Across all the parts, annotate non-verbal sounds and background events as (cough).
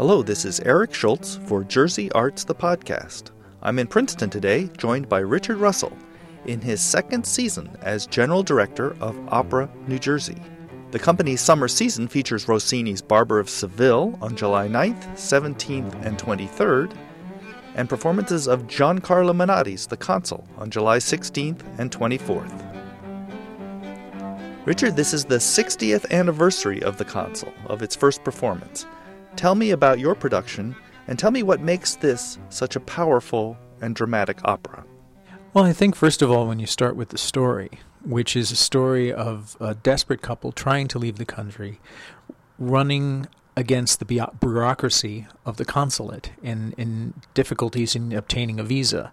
Hello, this is Eric Schultz for Jersey Arts the Podcast. I'm in Princeton today, joined by Richard Russell in his second season as General Director of Opera New Jersey. The company's summer season features Rossini's Barber of Seville on July 9th, 17th, and 23rd, and performances of Giancarlo Menotti's The Consul on July 16th and 24th. Richard, this is the 60th anniversary of The Consul, of its first performance. Tell me about your production and tell me what makes this such a powerful and dramatic opera. Well, I think, first of all, when you start with the story, which is a story of a desperate couple trying to leave the country, running against the bureaucracy of the consulate in, in difficulties in obtaining a visa.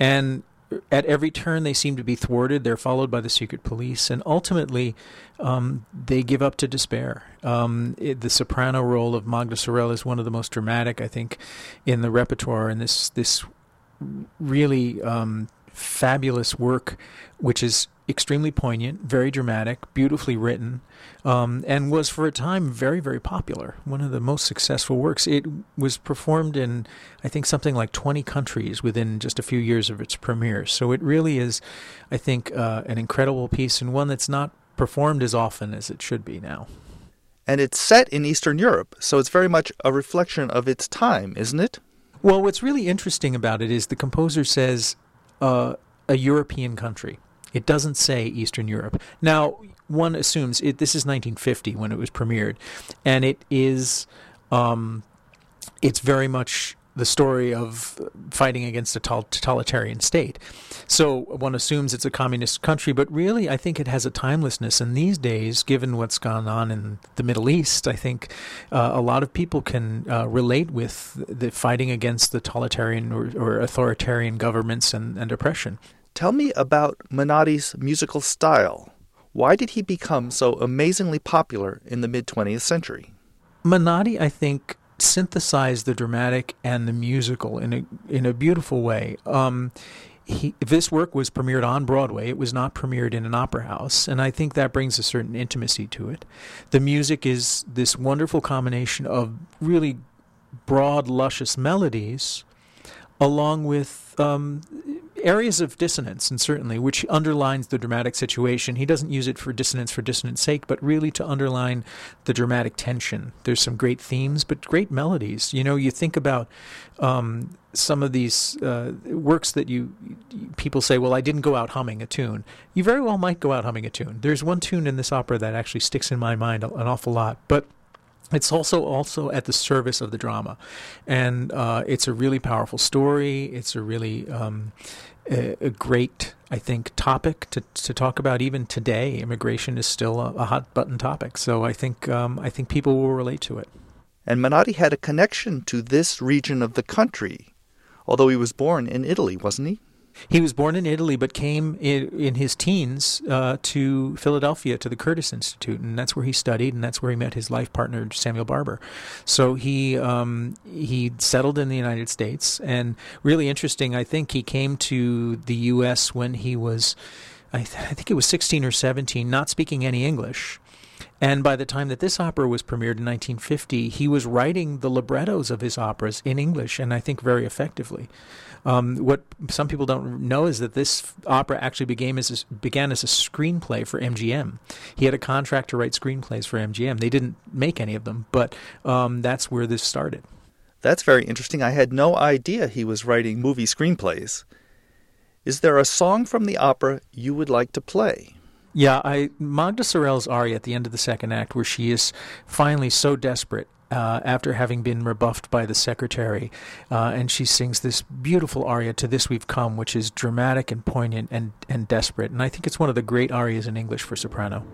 And at every turn they seem to be thwarted. They're followed by the secret police, and ultimately um, they give up to despair. Um, it, the soprano role of Magda Sorel is one of the most dramatic, I think, in the repertoire, and this this really um, fabulous work, which is extremely poignant, very dramatic, beautifully written, um, and was for a time very, very popular. One of the most successful works. It was performed in, I think, something like 20 countries within just a few years of its premiere. So it really is, I think, uh, an incredible piece and one that's not performed as often as it should be now. And it's set in Eastern Europe, so it's very much a reflection of its time, isn't it? Well, what's really interesting about it is the composer says uh, a European country. It doesn't say Eastern Europe. Now, one assumes it, this is 1950 when it was premiered, and it is um, it's very much the story of fighting against a totalitarian state. So one assumes it's a communist country, but really I think it has a timelessness. And these days, given what's gone on in the Middle East, I think uh, a lot of people can uh, relate with the fighting against the totalitarian or, or authoritarian governments and, and oppression. Tell me about Menotti's musical style. Why did he become so amazingly popular in the mid 20th century? Menotti, I think, synthesized the dramatic and the musical in a in a beautiful way. Um, he, this work was premiered on Broadway. It was not premiered in an opera house, and I think that brings a certain intimacy to it. The music is this wonderful combination of really broad, luscious melodies, along with um, areas of dissonance, and certainly, which underlines the dramatic situation. He doesn't use it for dissonance for dissonance sake, but really to underline the dramatic tension. There's some great themes, but great melodies. You know, you think about um, some of these uh, works that you people say, "Well, I didn't go out humming a tune." You very well might go out humming a tune. There's one tune in this opera that actually sticks in my mind an awful lot, but it's also also at the service of the drama, and uh, it's a really powerful story. It's a really um, a, a, great, I think, topic to to talk about even today. Immigration is still a, a hot button topic, so I think um, I think people will relate to it. And Menotti had a connection to this region of the country, although he was born in Italy, wasn't he? He was born in Italy, but came in, in his teens uh, to Philadelphia to the Curtis Institute, and that's where he studied, and that's where he met his life partner Samuel Barber. So he um, he settled in the United States, and really interesting. I think he came to the U.S. when he was, I, th- I think it was sixteen or seventeen, not speaking any English. And by the time that this opera was premiered in 1950, he was writing the librettos of his operas in English, and I think very effectively. Um, what some people don't know is that this opera actually began as a, began as a screenplay for MGM. He had a contract to write screenplays for MGM. They didn't make any of them, but um, that's where this started. That's very interesting. I had no idea he was writing movie screenplays. Is there a song from the opera you would like to play? Yeah, I Magda Sorel's aria at the end of the second act, where she is finally so desperate uh, after having been rebuffed by the secretary. Uh, and she sings this beautiful aria, To This We've Come, which is dramatic and poignant and, and desperate. And I think it's one of the great arias in English for soprano.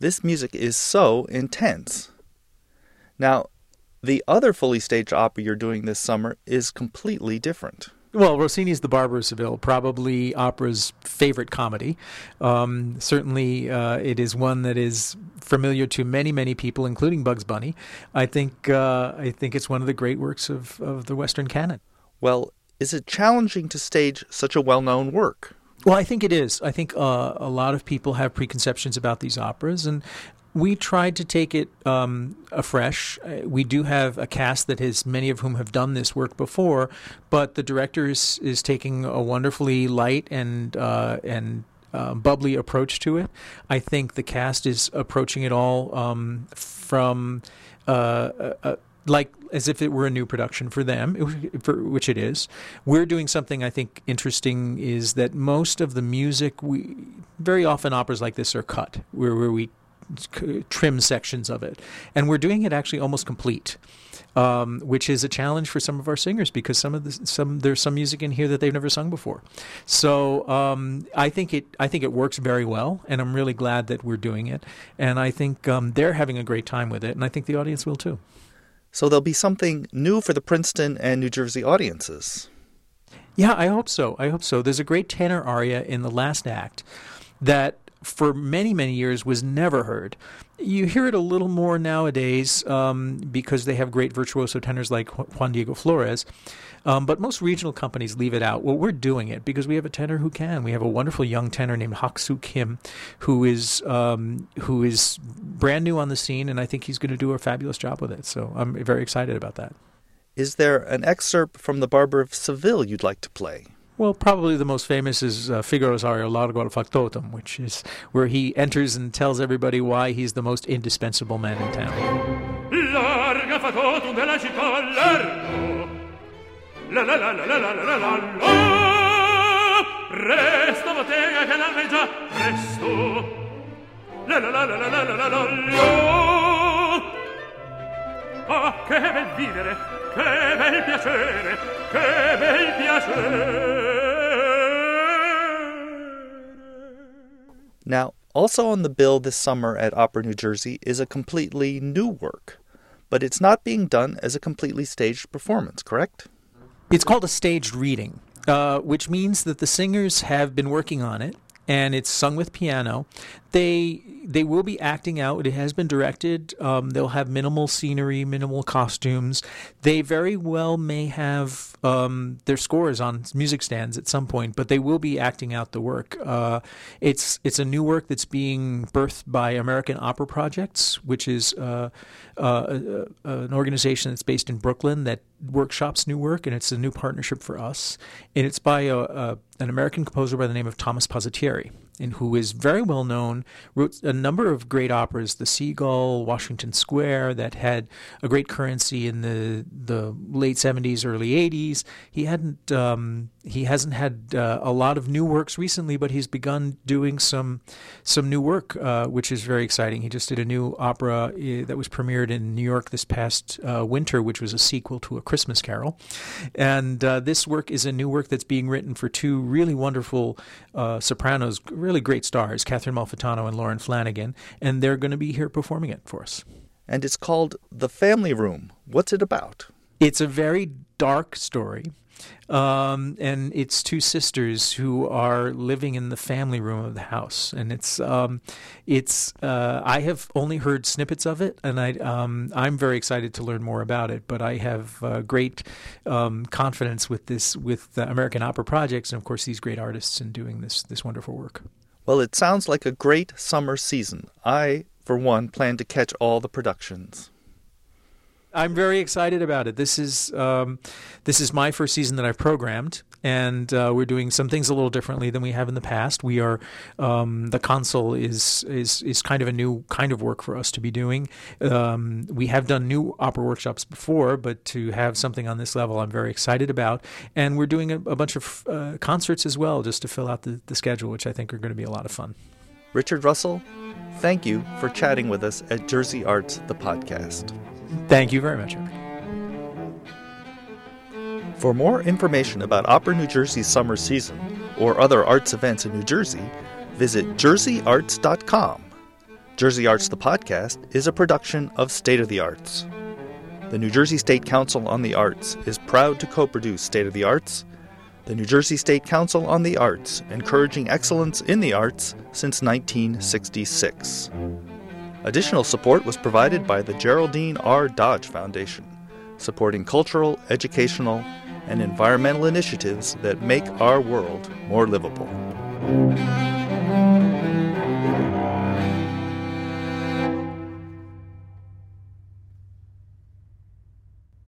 This music is so intense. Now, the other fully staged opera you're doing this summer is completely different. Well, Rossini's The Barber of Seville, probably opera's favorite comedy. Um, certainly, uh, it is one that is familiar to many, many people, including Bugs Bunny. I think uh, I think it's one of the great works of, of the Western canon. Well, is it challenging to stage such a well-known work? Well, I think it is. I think uh, a lot of people have preconceptions about these operas, and we tried to take it um, afresh. Uh, we do have a cast that has many of whom have done this work before, but the director is, is taking a wonderfully light and uh, and uh, bubbly approach to it. I think the cast is approaching it all um, from uh, uh, like as if it were a new production for them, (laughs) for, which it is. We're doing something I think interesting is that most of the music we very often operas like this are cut, where where we trim sections of it, and we're doing it actually almost complete. Um, which is a challenge for some of our singers because some of the some there's some music in here that they've never sung before. So um, I think it I think it works very well, and I'm really glad that we're doing it. And I think um, they're having a great time with it, and I think the audience will too. So there'll be something new for the Princeton and New Jersey audiences. Yeah, I hope so. I hope so. There's a great tenor aria in the last act that for many, many years was never heard. You hear it a little more nowadays um, because they have great virtuoso tenors like Juan Diego Flórez. Um, but most regional companies leave it out. Well, we're doing it because we have a tenor who can. We have a wonderful young tenor named Haksu Kim, who is um, who is brand new on the scene, and I think he's going to do a fabulous job with it. So I'm very excited about that. Is there an excerpt from The Barber of Seville you'd like to play? Well, probably the most famous is uh, Figaro's aria Largo al Factotum, which is where he enters and tells everybody why he's the most indispensable man in town. Larga factotum della città largo. La la la la la la la la la. Presto bottega che. La la la la la la la la la. Ah, che bel vivere, che bel piacere, che bel piacere. Now, also on the bill this summer at Opera New Jersey is a completely new work, but it's not being done as a completely staged performance, correct? It's called a staged reading, uh, which means that the singers have been working on it and it's sung with piano. They they will be acting out. It has been directed. Um, they'll have minimal scenery, minimal costumes. They very well may have um, their scores on music stands at some point, but they will be acting out the work. Uh, it's it's a new work that's being birthed by American Opera Projects, which is uh, uh, an organization that's based in Brooklyn that workshops new work, and it's a new partnership for us. And it's by a, a, an American composer by the name of Thomas Pasatieri and who is very well known, wrote a number of great operas, The Seagull, Washington Square, that had a great currency in the the late 70s, early 80s. He hadn't um, he hasn't had uh, a lot of new works recently, but he's begun doing some some new work, uh, which is very exciting. He just did a new opera uh, that was premiered in New York this past uh, winter, which was a sequel to A Christmas Carol, and uh, this work is a new work that's being written for two really wonderful uh, sopranos. Really really great stars, Catherine Malfitano and Lauren Flanagan, and they're going to be here performing it for us. And it's called The Family Room. What's it about? It's a very dark story. Um, and it's two sisters who are living in the family room of the house, and it's um, it's uh, I have only heard snippets of it, and I um, I'm very excited to learn more about it. But I have uh, great um, confidence with this with American Opera Projects, and of course these great artists in doing this this wonderful work. Well, it sounds like a great summer season. I, for one, plan to catch all the productions. I'm very excited about it. This is um, this is my first season that I've programmed, and uh, we're doing some things a little differently than we have in the past. We are um, the Consul is is is kind of a new kind of work for us to be doing. Um, we have done new opera workshops before, but to have something on this level, I'm very excited about. And we're doing a, a bunch of uh, concerts as well, just to fill out the, the schedule, which I think are going to be a lot of fun. Richard Russell, thank you for chatting with us at Jersey Arts, the podcast. Thank you very much. For more information about Opera New Jersey's summer season or other arts events in New Jersey, visit jerseyarts.com. Jersey Arts the Podcast is a production of State of the Arts. The New Jersey State Council on the Arts is proud to co produce State of the Arts, the New Jersey State Council on the Arts, encouraging excellence in the arts since 1966. Additional support was provided by the Geraldine R. Dodge Foundation, supporting cultural, educational, and environmental initiatives that make our world more livable.